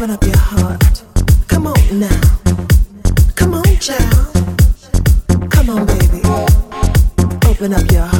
Open up your heart. Come on now. Come on, child. Come on, baby. Open up your heart.